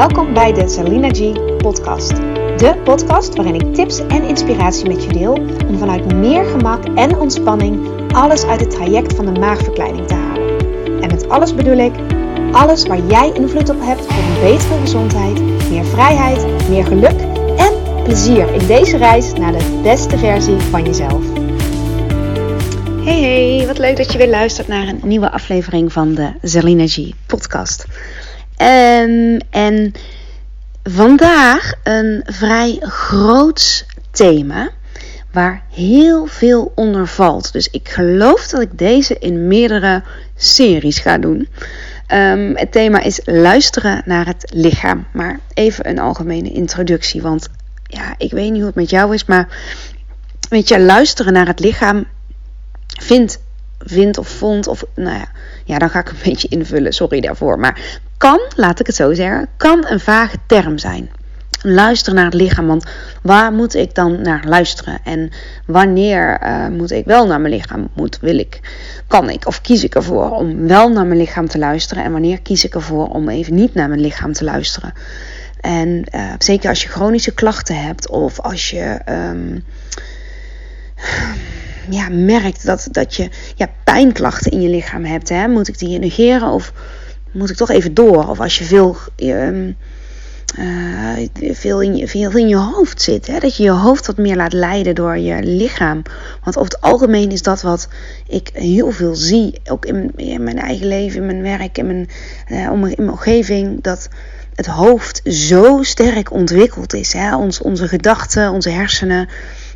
Welkom bij de Salina G podcast. De podcast waarin ik tips en inspiratie met je deel om vanuit meer gemak en ontspanning alles uit het traject van de maagverkleining te halen. En met alles bedoel ik alles waar jij invloed op hebt voor een betere gezondheid, meer vrijheid, meer geluk en plezier in deze reis naar de beste versie van jezelf. Hey hey, wat leuk dat je weer luistert naar een nieuwe aflevering van de Zelina G podcast. Um, en vandaag een vrij groot thema waar heel veel onder valt. Dus ik geloof dat ik deze in meerdere series ga doen. Um, het thema is luisteren naar het lichaam. Maar even een algemene introductie. Want ja, ik weet niet hoe het met jou is, maar weet je, luisteren naar het lichaam vindt, vindt of vond of nou ja, ja, dan ga ik een beetje invullen, sorry daarvoor. Maar kan, laat ik het zo zeggen, kan een vage term zijn. Luisteren naar het lichaam, want waar moet ik dan naar luisteren? En wanneer uh, moet ik wel naar mijn lichaam? Moet, wil ik, kan ik of kies ik ervoor om wel naar mijn lichaam te luisteren? En wanneer kies ik ervoor om even niet naar mijn lichaam te luisteren? En uh, zeker als je chronische klachten hebt of als je um, ja, merkt dat, dat je ja, pijnklachten in je lichaam hebt, hè? moet ik die negeren of moet ik toch even door? Of als je veel, um, uh, veel, in, je, veel in je hoofd zit, hè? dat je je hoofd wat meer laat leiden door je lichaam. Want over het algemeen is dat wat ik heel veel zie, ook in, in mijn eigen leven, in mijn werk, in mijn, uh, in mijn omgeving, dat het hoofd zo sterk ontwikkeld is. Hè? Ons, onze gedachten, onze hersenen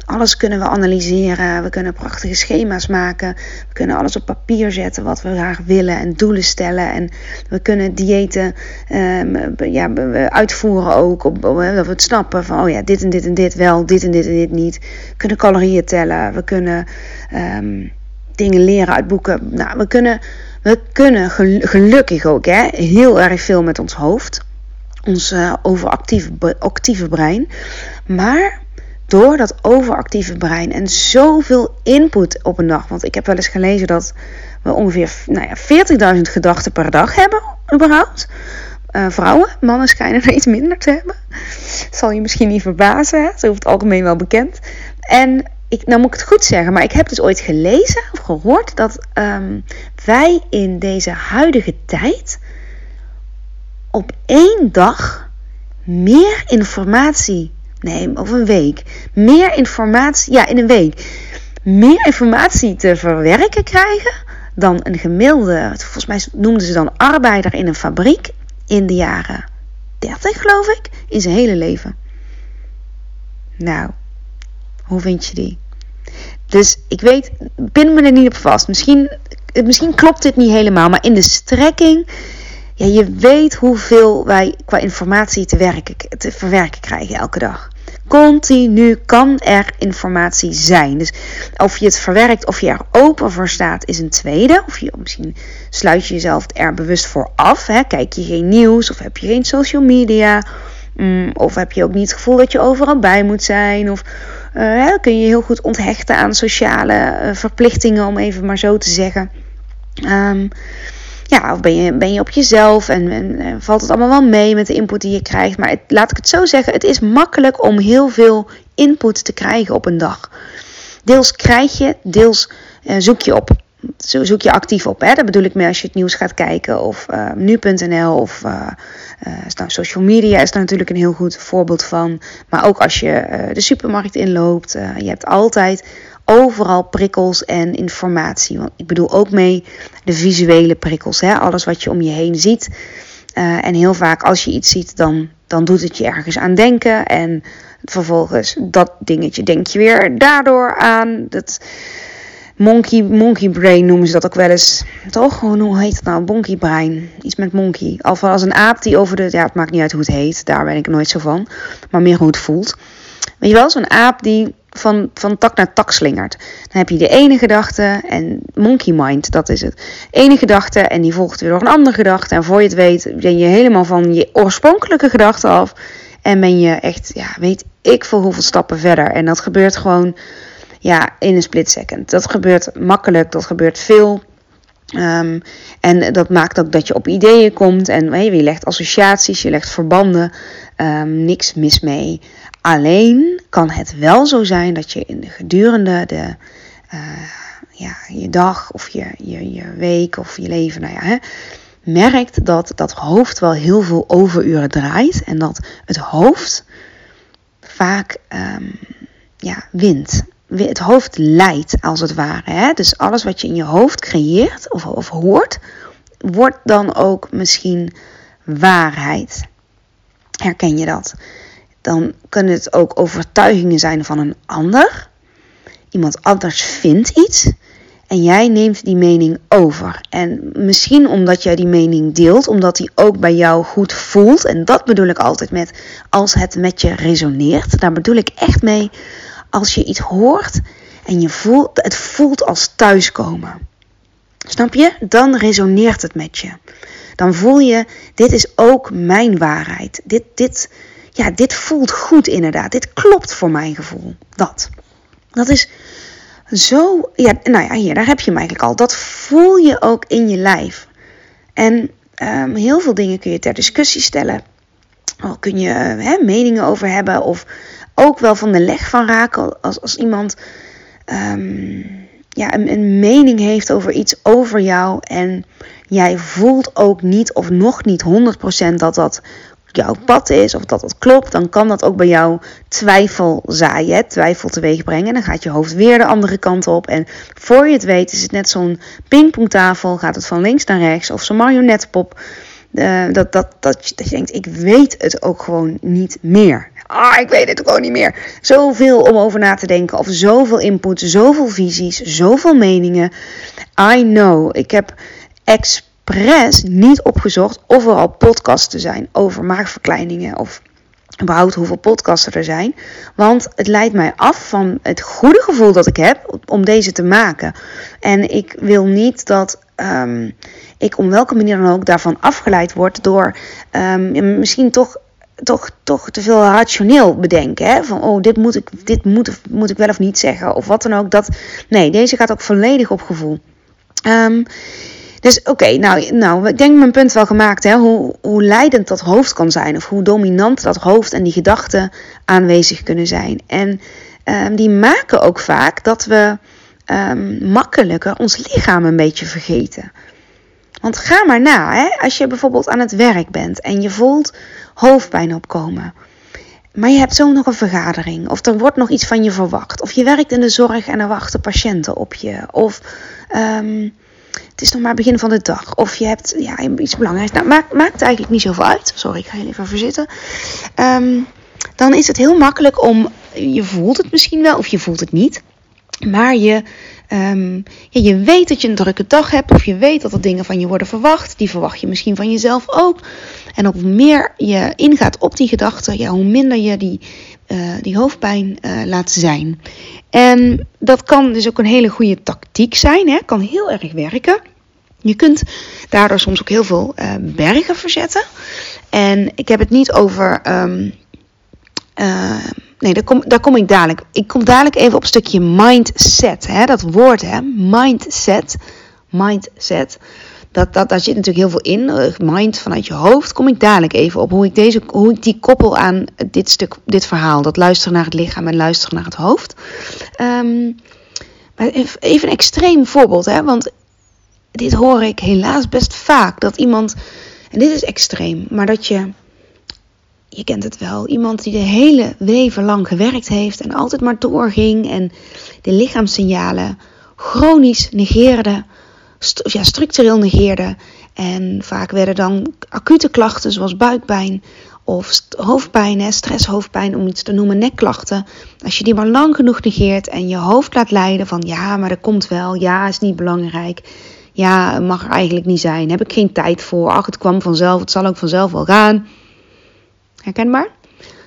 alles kunnen we analyseren. We kunnen prachtige schema's maken. We kunnen alles op papier zetten wat we graag willen en doelen stellen. En we kunnen diëten um, ja, uitvoeren ook. Op, dat we het snappen van, oh ja, dit en dit en dit wel, dit en dit en dit niet. We kunnen calorieën tellen. We kunnen um, dingen leren uit boeken. Nou, we kunnen, we kunnen gelukkig ook hè, heel erg veel met ons hoofd. Ons uh, overactieve actieve brein. Maar door dat overactieve brein en zoveel input op een dag. Want ik heb wel eens gelezen dat we ongeveer nou ja, 40.000 gedachten per dag hebben, überhaupt. Uh, vrouwen, mannen schijnen er iets minder te hebben. Zal je misschien niet verbazen, hè? zo over het algemeen wel bekend. En ik, nou moet ik het goed zeggen, maar ik heb dus ooit gelezen of gehoord dat um, wij in deze huidige tijd op één dag meer informatie nee, of een week, meer informatie, ja, in een week, meer informatie te verwerken krijgen dan een gemiddelde, volgens mij noemden ze dan arbeider in een fabriek in de jaren 30, geloof ik, in zijn hele leven. Nou, hoe vind je die? Dus ik weet, pin me er niet op vast. Misschien, misschien klopt dit niet helemaal, maar in de strekking ja, je weet hoeveel wij qua informatie te, werken, te verwerken krijgen elke dag. Continu kan er informatie zijn. Dus of je het verwerkt, of je er open voor staat, is een tweede. Of je, misschien sluit je jezelf er bewust voor af. Hè? Kijk je geen nieuws of heb je geen social media. Mm, of heb je ook niet het gevoel dat je overal bij moet zijn. Of uh, kun je heel goed onthechten aan sociale uh, verplichtingen, om even maar zo te zeggen. Um, ja, of ben je, ben je op jezelf en, en, valt het allemaal wel mee met de input die je krijgt. Maar laat ik het zo zeggen, het is makkelijk om heel veel input te krijgen op een dag. Deels krijg je, deels uh, zoek je op. Zoek je actief op. Hè? Dat bedoel ik mee als je het nieuws gaat kijken. Of uh, nu.nl of uh, nou, social media is daar natuurlijk een heel goed voorbeeld van. Maar ook als je de supermarkt inloopt. je hebt altijd overal prikkels en informatie. Want ik bedoel ook mee de visuele prikkels. Hè? Alles wat je om je heen ziet. Uh, en heel vaak als je iets ziet, dan, dan doet het je ergens aan denken. En vervolgens dat dingetje denk je weer daardoor aan. Dat monkey, monkey brain noemen ze dat ook wel eens. Toch? Hoe heet het nou? Monkey brain. Iets met monkey. Of als een aap die over de... Ja, het maakt niet uit hoe het heet. Daar ben ik nooit zo van. Maar meer hoe het voelt. Weet je wel, zo'n aap die van, van tak naar tak slingert. Dan heb je de ene gedachte en monkey mind, dat is het. Ene gedachte en die volgt weer door een andere gedachte. En voor je het weet ben je helemaal van je oorspronkelijke gedachte af. En ben je echt, ja, weet ik veel hoeveel stappen verder. En dat gebeurt gewoon, ja, in een split second. Dat gebeurt makkelijk, dat gebeurt veel. Ehm, en dat maakt ook dat je op ideeën komt en je legt associaties, je legt verbanden. Um, niks mis mee. Alleen kan het wel zo zijn dat je in de gedurende de, uh, ja, je dag of je, je, je week of je leven, nou ja, hè, merkt dat dat hoofd wel heel veel overuren draait. En dat het hoofd vaak um, ja, wint het hoofd leidt, als het ware. Hè? Dus alles wat je in je hoofd creëert of, of hoort, wordt dan ook misschien waarheid. Herken je dat? Dan kunnen het ook overtuigingen zijn van een ander. Iemand anders vindt iets en jij neemt die mening over. En misschien omdat jij die mening deelt, omdat die ook bij jou goed voelt. En dat bedoel ik altijd met als het met je resoneert. Daar bedoel ik echt mee als je iets hoort en je voelt, het voelt als thuiskomen. Snap je? Dan resoneert het met je. Dan voel je, dit is ook mijn waarheid. Dit, dit, ja, dit voelt goed inderdaad. Dit klopt voor mijn gevoel. Dat. Dat is zo, ja, nou ja, hier, daar heb je hem eigenlijk al. Dat voel je ook in je lijf. En um, heel veel dingen kun je ter discussie stellen. Al kun je hè, meningen over hebben of ook wel van de leg van raken als, als iemand um, ja, een, een, mening heeft over iets over jou en jij voelt ook niet of nog niet 100% dat dat jouw pad is of dat dat klopt, dan kan dat ook bij jou twijfel zaaien, twijfel teweeg brengen. En dan gaat je hoofd weer de andere kant op. En voor je het weet is het net zo'n pingpongtafel, gaat het van links naar rechts of zo'n marionetpop. Uh, dat, dat, dat, dat je denkt, ik weet het ook gewoon niet meer. Ah, ik weet het gewoon niet meer. Zoveel om over na te denken. Of zoveel input, zoveel visies, zoveel meningen. I know. Ik heb expres niet opgezocht of er al podcasts te zijn over maagverkleiningen. Of überhaupt hoeveel podcasts er zijn. Want het leidt mij af van het goede gevoel dat ik heb om deze te maken. En ik wil niet dat um, ik om welke manier dan ook daarvan afgeleid word door um, misschien toch toch, toch te veel rationeel bedenken. Hè? Van, oh, dit, moet ik, dit moet, moet ik wel of niet zeggen. Of wat dan ook. Dat, nee, deze gaat ook volledig op gevoel. Um, dus oké, nou, nou, ik denk mijn punt wel gemaakt. Hè? Hoe, hoe leidend dat hoofd kan zijn. Of hoe dominant dat hoofd en die gedachten aanwezig kunnen zijn. En um, die maken ook vaak dat we um, makkelijker ons lichaam een beetje vergeten. Want ga maar na, hè? als je bijvoorbeeld aan het werk bent en je voelt hoofdpijn opkomen. Maar je hebt zo nog een vergadering, of er wordt nog iets van je verwacht, of je werkt in de zorg en er wachten patiënten op je, of um, het is nog maar begin van de dag, of je hebt ja, iets belangrijks. Nou, maakt, eigenlijk niet zoveel uit. Sorry, ik ga je even verzitten. Um, dan is het heel makkelijk om, je voelt het misschien wel, of je voelt het niet, maar je Um, ja, je weet dat je een drukke dag hebt, of je weet dat er dingen van je worden verwacht. Die verwacht je misschien van jezelf ook. En hoe meer je ingaat op die gedachten, ja, hoe minder je die, uh, die hoofdpijn uh, laat zijn. En dat kan dus ook een hele goede tactiek zijn, hè? kan heel erg werken. Je kunt daardoor soms ook heel veel uh, bergen verzetten. En ik heb het niet over. Um, Nee, daar kom, daar kom ik dadelijk. Ik kom dadelijk even op een stukje mindset. Hè? Dat woord, hè? Mindset. Mindset. Dat, dat, daar zit natuurlijk heel veel in. Eh, mind vanuit je hoofd. Kom ik dadelijk even op hoe ik, deze, hoe ik die koppel aan dit stuk, dit verhaal. Dat luisteren naar het lichaam en luisteren naar het hoofd. Um, maar even een extreem voorbeeld, hè? Want dit hoor ik helaas best vaak. Dat iemand, en dit is extreem, maar dat je je kent het wel, iemand die de hele leven lang gewerkt heeft en altijd maar doorging en de lichaamssignalen chronisch negeerde, st ja, structureel negeerde. En vaak werden dan acute klachten zoals buikpijn of hoofdpijn, stresshoofdpijn om iets te noemen, nekklachten. Als je die maar lang genoeg negeert en je hoofd laat leiden van ja, maar dat komt wel, ja, is niet belangrijk. Ja, mag er eigenlijk niet zijn. Heb ik geen tijd voor. Ach, het kwam vanzelf. Het zal ook vanzelf wel gaan Herkenbaar?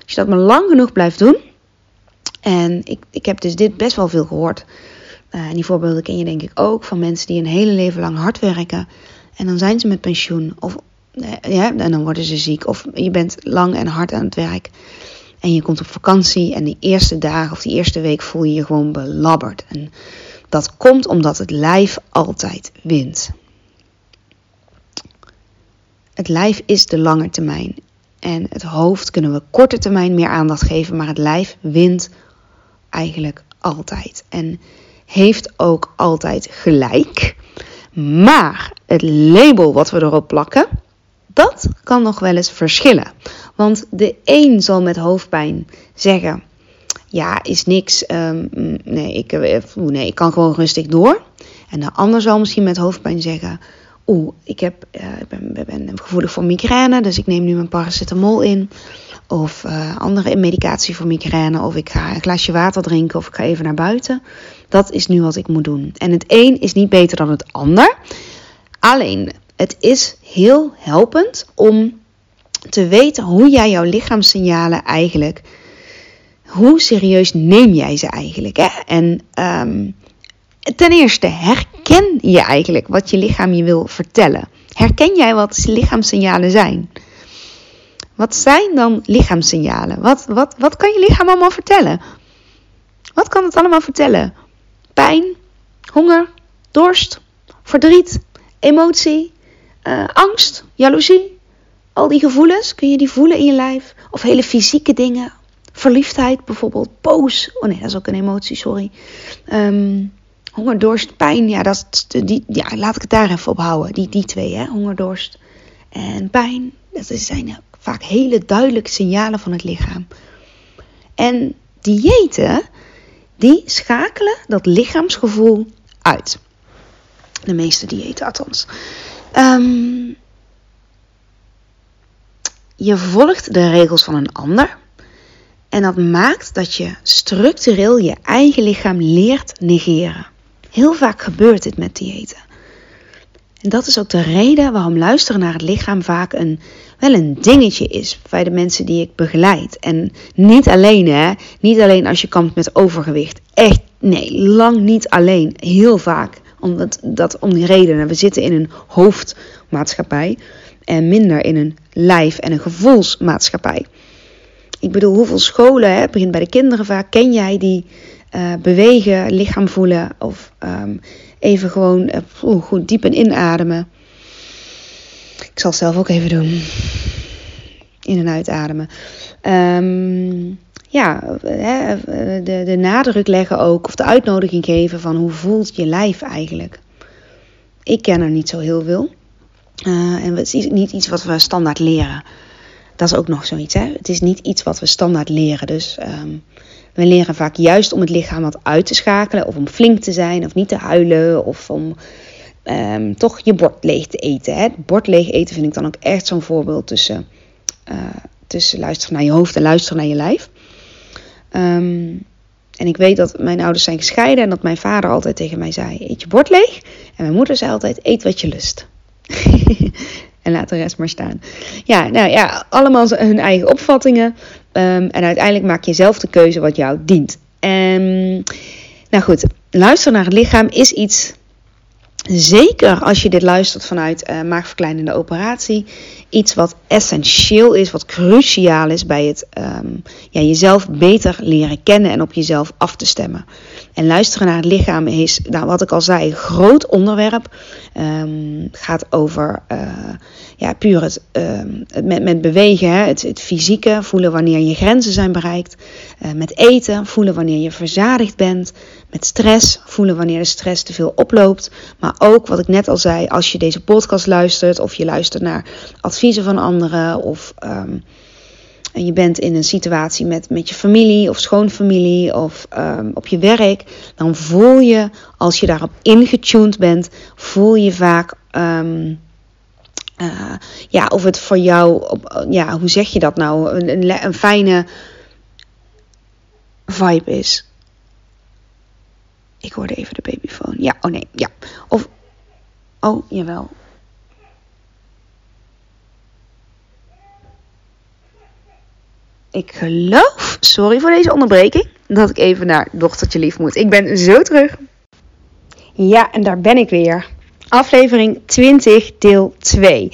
Als je dat maar lang genoeg blijft doen. En ik, ik heb dus dit best wel veel gehoord. Uh, die voorbeelden ken je denk ik ook van mensen die een hele leven lang hard werken. En dan zijn ze met pensioen. Of uh, ja, en dan worden ze ziek. Of je bent lang en hard aan het werk. En je komt op vakantie. En die eerste dagen of die eerste week voel je je gewoon belabberd. En dat komt omdat het lijf altijd wint. het lijf is de lange termijn. En het hoofd kunnen we korte termijn meer aandacht geven, maar het lijf wint eigenlijk altijd. En heeft ook altijd gelijk. Maar het label wat we erop plakken, dat kan nog wel eens verschillen. Want de een zal met hoofdpijn zeggen: Ja, is niks. Um, nee, ik, eh, nee, ik kan gewoon rustig door. En de ander zal misschien met hoofdpijn zeggen: Oeh, ik, heb, uh, ben, ben gevoelig voor migraine, dus ik neem nu mijn paracetamol in. Of uh, andere medicatie voor migraine. Of ik ga een glaasje water drinken. Of ik ga even naar buiten. Dat is nu wat ik moet doen. En het een is niet beter dan het ander. Alleen, het is heel helpend om te weten hoe jij jouw lichaamssignalen eigenlijk. Hoe serieus neem jij ze eigenlijk? Hè? En um, ten eerste, herken je eigenlijk wat je lichaam je wil vertellen? Herken jij wat lichaamssignalen zijn? Wat zijn dan lichaamssignalen? Wat, wat, wat kan je lichaam allemaal vertellen? Wat kan het allemaal vertellen? Pijn, honger, dorst, verdriet, emotie, uh, angst, jaloezie. Al die gevoelens, kun je die voelen in je lijf? Of hele fysieke dingen. Verliefdheid bijvoorbeeld, boos. Oh nee, dat is ook een emotie, sorry. Um, honger, dorst, pijn. Ja, dat, die, ja, laat ik het daar even op houden. Die, die twee, hè? honger, dorst en pijn. Dat zijn vaak hele duidelijke signalen van het lichaam. En diëten, die schakelen dat lichaamsgevoel uit. De meeste diëten althans. Um, je volgt de regels van een ander. En dat maakt dat je structureel je eigen lichaam leert negeren. Heel vaak gebeurt dit met diëten. En dat is ook de reden waarom luisteren naar het lichaam vaak een, wel een dingetje is bij de mensen die ik begeleid. En niet alleen, hè? Niet alleen als je kampt met overgewicht. Echt, nee, lang niet alleen. Heel vaak. Omdat, dat, om die redenen. We zitten in een hoofdmaatschappij en minder in een lijf- en een gevoelsmaatschappij. Ik bedoel, hoeveel scholen, hè, begint bij de kinderen vaak, ken jij die uh, bewegen, lichaam voelen of um, even gewoon uh, goed diep en inademen. Ik zal het zelf ook even doen. In en uitademen. Um, ja, de, de nadruk leggen ook, of de uitnodiging geven van hoe voelt je lijf eigenlijk. Ik ken er niet zo heel veel. Uh, en het is niet iets wat we standaard leren. Dat is ook nog zoiets. Hè? Het is niet iets wat we standaard leren. Dus um, we leren vaak juist om het lichaam wat uit te schakelen. Of om flink te zijn of niet te huilen. Of om um, toch je bord leeg te eten. Hè? Bord leeg eten vind ik dan ook echt zo'n voorbeeld tussen, uh, tussen luisteren naar je hoofd en luisteren naar je lijf. Um, en ik weet dat mijn ouders zijn gescheiden en dat mijn vader altijd tegen mij zei: Eet je bord leeg. En mijn moeder zei altijd: Eet wat je lust. en laat de rest maar staan. Ja, nou ja, allemaal hun eigen opvattingen. Um, en uiteindelijk maak je zelf de keuze wat jou dient. Um, nou goed, luisteren naar het lichaam is iets. Zeker als je dit luistert vanuit uh, maagverkleinende operatie. Iets wat essentieel is, wat cruciaal is bij het um, ja, jezelf beter leren kennen en op jezelf af te stemmen. En luisteren naar het lichaam is, nou, wat ik al zei, groot onderwerp. Um, gaat over uh, ja, puur het, um, het met, met, bewegen, het, het, fysieke, voelen wanneer je grenzen zijn bereikt. Uh, met eten, voelen wanneer je verzadigd bent. Met stress, voelen wanneer de stress te veel oploopt. Maar ook, wat ik net al zei, als je deze podcast luistert of je luistert naar adviezen van anderen of... Um, en je bent in een situatie met, met je familie of schoonfamilie of um, op je werk, dan voel je, als je daarop ingetuned bent, voel je vaak. Um, uh, ja, of het voor jou, op, ja, hoe zeg je dat nou? Een, een, een fijne vibe is. Ik hoorde even de babyfoon. Ja, oh nee, ja. Of, oh, jawel. Ik geloof, sorry voor deze onderbreking, dat ik even naar dochtertje lief moet. Ik ben zo terug. Ja, en daar ben ik weer. Aflevering 20, deel 2.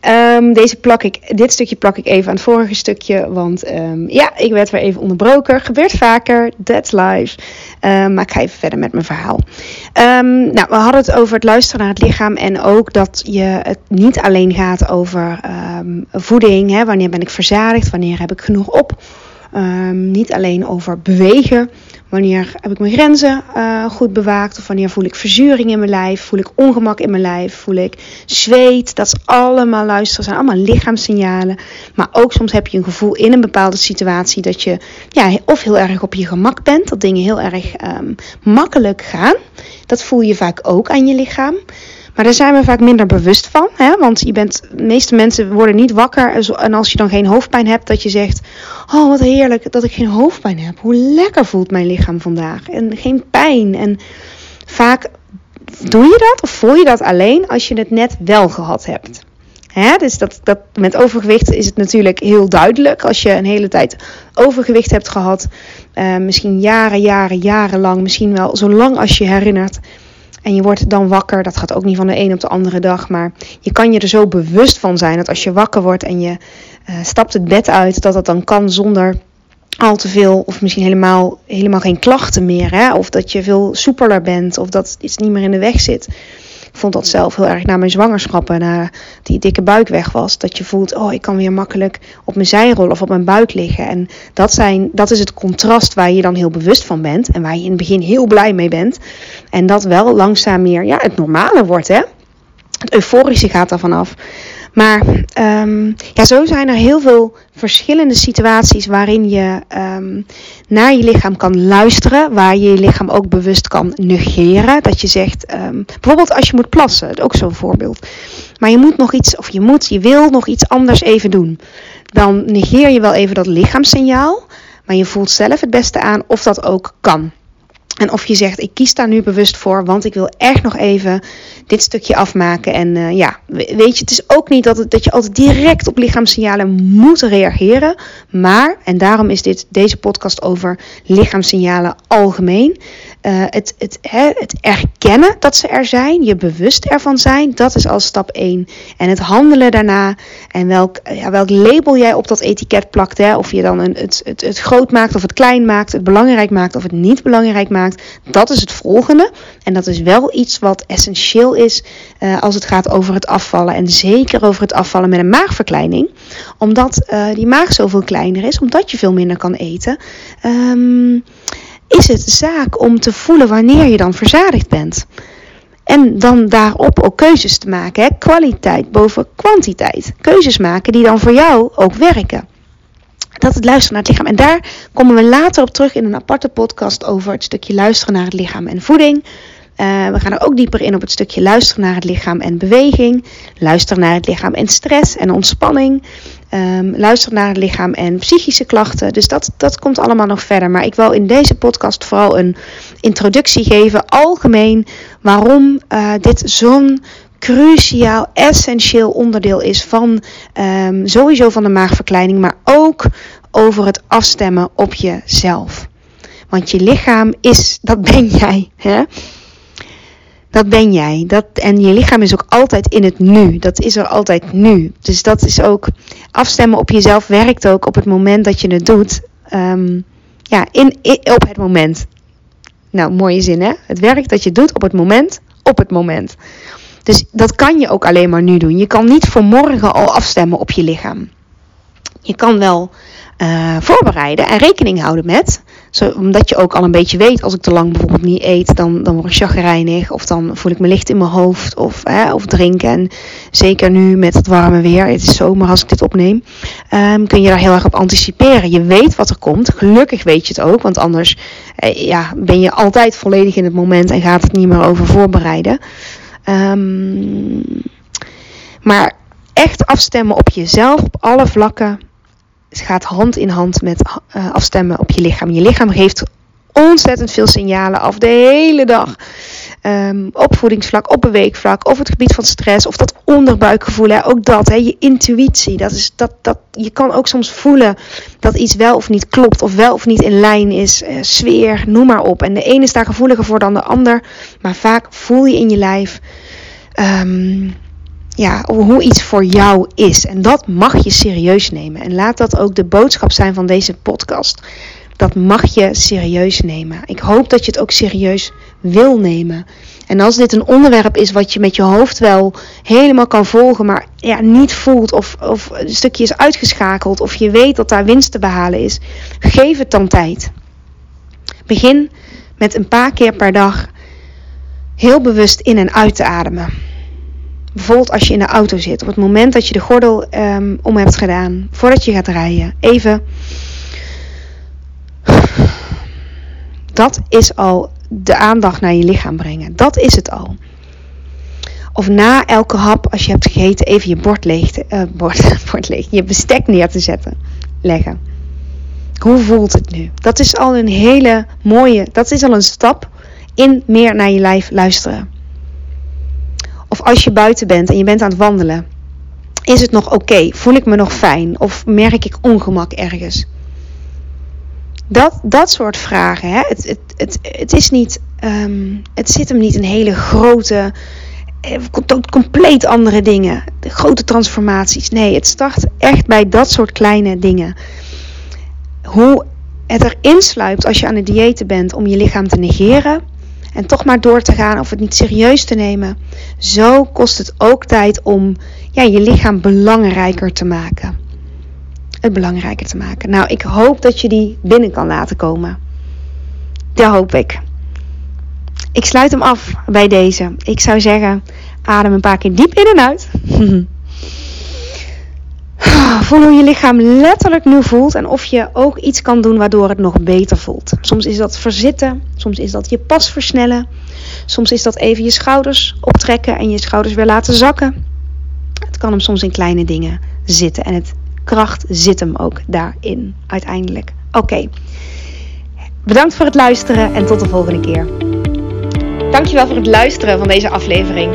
Ehm, deze plak ik, dit stukje plak ik even aan het vorige stukje. Want ehm, ja, ik werd weer even onderbroken. Gebeurt vaker. That's life. Um, maar ik ga even verder met mijn verhaal. nou, we hadden het over het luisteren naar het lichaam. En ook dat je het niet alleen gaat over voeding. Hè, wanneer ben ik verzadigd? Wanneer heb ik genoeg op? niet alleen over bewegen. Wanneer heb ik mijn grenzen uh, goed bewaakt? Of wanneer voel ik verzuring in mijn lijf? Voel ik ongemak in mijn lijf? Voel ik zweet? Dat is allemaal luisteren, zijn allemaal lichaamssignalen. Maar ook soms heb je een gevoel in een bepaalde situatie dat je ja, of heel erg op je gemak bent, dat dingen heel erg um, makkelijk gaan. Dat voel je vaak ook aan je lichaam. Maar daar zijn we vaak minder bewust van. Hè? Want je bent, de meeste mensen worden niet wakker. En als je dan geen hoofdpijn hebt, dat je zegt: Oh, wat heerlijk dat ik geen hoofdpijn heb. Hoe lekker voelt mijn lichaam vandaag. En geen pijn. En vaak doe je dat of voel je dat alleen als je het net wel gehad hebt. Hè? Dus dat, dat, met overgewicht is het natuurlijk heel duidelijk. Als je een hele tijd overgewicht hebt gehad, uh, misschien jaren, jaren, jarenlang, misschien wel zo lang als je herinnert, en je wordt dan wakker. Dat gaat ook niet van de een op de andere dag. Maar je kan je er zo bewust van zijn dat als je wakker wordt en je uh, stapt het bed uit, dat dat dan kan zonder al te veel of misschien helemaal, helemaal geen klachten meer. Hè? Of dat je veel soepeler bent of dat iets niet meer in de weg zit. Ik vond dat zelf heel erg na mijn zwangerschappen, na die dikke buik weg was. Dat je voelt, oh, ik kan weer makkelijk op mijn zijrol of op mijn buik liggen. En dat, zijn, dat is het contrast waar je dan heel bewust van bent. En waar je in het begin heel blij mee bent. En dat wel langzaam meer ja, het normale wordt, hè. Het euforische gaat daarvan af. Maar um, ja, zo zijn er heel veel verschillende situaties waarin je um, naar je lichaam kan luisteren, waar je je lichaam ook bewust kan negeren. Dat je zegt, um, bijvoorbeeld als je moet plassen, ook zo'n voorbeeld. Maar je moet nog iets, of je moet, je wil nog iets anders even doen. Dan negeer je wel even dat lichaamssignaal, maar je voelt zelf het beste aan of dat ook kan. En of je zegt, ik kies daar nu bewust voor, want ik wil echt nog even dit stukje afmaken. En uh, ja, weet je, het is ook niet dat, het, dat je altijd direct op lichaamssignalen moet reageren. Maar, en daarom is dit, deze podcast over lichaamssignalen algemeen. Uh, het, het, het erkennen dat ze er zijn, je bewust ervan zijn, dat is al stap 1. En het handelen daarna en welk, ja, welk label jij op dat etiket plakt. Hè, of je dan een, het, het, groot maakt of het klein maakt, het belangrijk maakt of het niet belangrijk maakt. Dat is het volgende. En dat is wel iets wat essentieel is uh, als het gaat over het afvallen. En zeker over het afvallen met een maagverkleining. Omdat die maag zoveel kleiner is, omdat je veel minder kan eten. Um, is het zaak om te voelen wanneer je dan verzadigd bent. En dan daarop ook keuzes te maken. Hè? Kwaliteit boven kwantiteit. Keuzes maken die dan voor jou ook werken. Dat het luisteren naar het lichaam. En daar komen we later op terug in een aparte podcast over het stukje luisteren naar het lichaam en voeding. Uh, we gaan er ook dieper in op het stukje luisteren naar het lichaam en beweging. Luisteren naar het lichaam en stress en ontspanning. Um, luisteren naar het lichaam en psychische klachten. Dus dat, dat komt allemaal nog verder. Maar ik wil in deze podcast vooral een introductie geven, algemeen, waarom uh, dit zo'n cruciaal, essentieel onderdeel is van um, sowieso van de maagverkleining, maar ook over het afstemmen op jezelf. Want je lichaam is, dat ben jij. Hè? Dat ben jij. Dat, en je lichaam is ook altijd in het nu. Dat is er altijd nu. Dus dat is ook afstemmen op jezelf werkt ook op het moment dat je het doet. Um, ja, in, op het moment. Nou, mooie zin hè. Het werkt dat je doet op het moment, op het moment. Dus dat kan je ook alleen maar nu doen. Je kan niet voor morgen al afstemmen op je lichaam. Je kan wel uh, voorbereiden en rekening houden met. Zo, omdat je ook al een beetje weet, als ik te lang bijvoorbeeld niet eet, dan, dan word ik chagrijnig. Of dan voel ik me licht in mijn hoofd. Of, hè, of drinken. En zeker nu met het warme weer, het is zomer als ik dit opneem, um, kun je daar heel erg op anticiperen. Je weet wat er komt. Gelukkig weet je het ook, want anders eh, ja, ben je altijd volledig in het moment en gaat het niet meer over voorbereiden. Um, maar echt afstemmen op jezelf, op alle vlakken gaat hand in hand met uh, afstemmen op je lichaam. Je lichaam geeft ontzettend veel signalen af de hele dag. Um, op voedingsvlak, op beweegvlak, of het gebied van stress, of dat onderbuikgevoel. Hè, ook dat, hè, je intuïtie. Dat is, dat, dat, je kan ook soms voelen dat iets wel of niet klopt, of wel of niet in lijn is. Uh, sfeer, noem maar op. En de ene is daar gevoeliger voor dan de ander. Maar vaak voel je in je lijf ehm, ja, hoe iets voor jou is. En dat mag je serieus nemen. En laat dat ook de boodschap zijn van deze podcast. Dat mag je serieus nemen. Ik hoop dat je het ook serieus wil nemen. En als dit een onderwerp is wat je met je hoofd wel helemaal kan volgen, maar ja, niet voelt of, of een stukje is uitgeschakeld of je weet dat daar winst te behalen is, geef het dan tijd. Begin met een paar keer per dag heel bewust in en uit te ademen. Bijvoorbeeld als je in de auto zit, op het moment dat je de gordel um, om hebt gedaan, voordat je gaat rijden, even. Dat is al de aandacht naar je lichaam brengen. Dat is het al. Of na elke hap, als je hebt gegeten, even je bord leeg, te, uh, bord, bord leeg, je bestek neer te zetten, leggen. Hoe voelt het nu? Dat is al een hele mooie, dat is al een stap in meer naar je lijf luisteren. Of als je buiten bent en je bent aan het wandelen, is het nog oké? Voel ik me nog fijn? Of merk ik ongemak ergens? Dat, dat soort vragen. Hè? Het, het, het, het, is niet, um, het zit hem niet in hele grote, eh, compleet andere dingen. Grote transformaties. Nee, het start echt bij dat soort kleine dingen. Hoe het erin sluipt als je aan het diëten bent om je lichaam te negeren. En toch maar door te gaan of het niet serieus te nemen. Zo kost het ook tijd om ja, je lichaam belangrijker te maken het belangrijker te maken. Nou, ik hoop dat je die binnen kan laten komen. Dat hoop ik. Ik sluit hem af bij deze. Ik zou zeggen, adem een paar keer diep in en uit. Voel hoe je lichaam letterlijk nu voelt en of je ook iets kan doen waardoor het nog beter voelt. Soms is dat verzitten, soms is dat je pas versnellen, soms is dat even je schouders optrekken en je schouders weer laten zakken. Het kan hem soms in kleine dingen zitten en het kracht zit hem ook daarin uiteindelijk. Oké, bedankt voor het luisteren en tot de volgende keer. Dankjewel voor het luisteren van deze aflevering.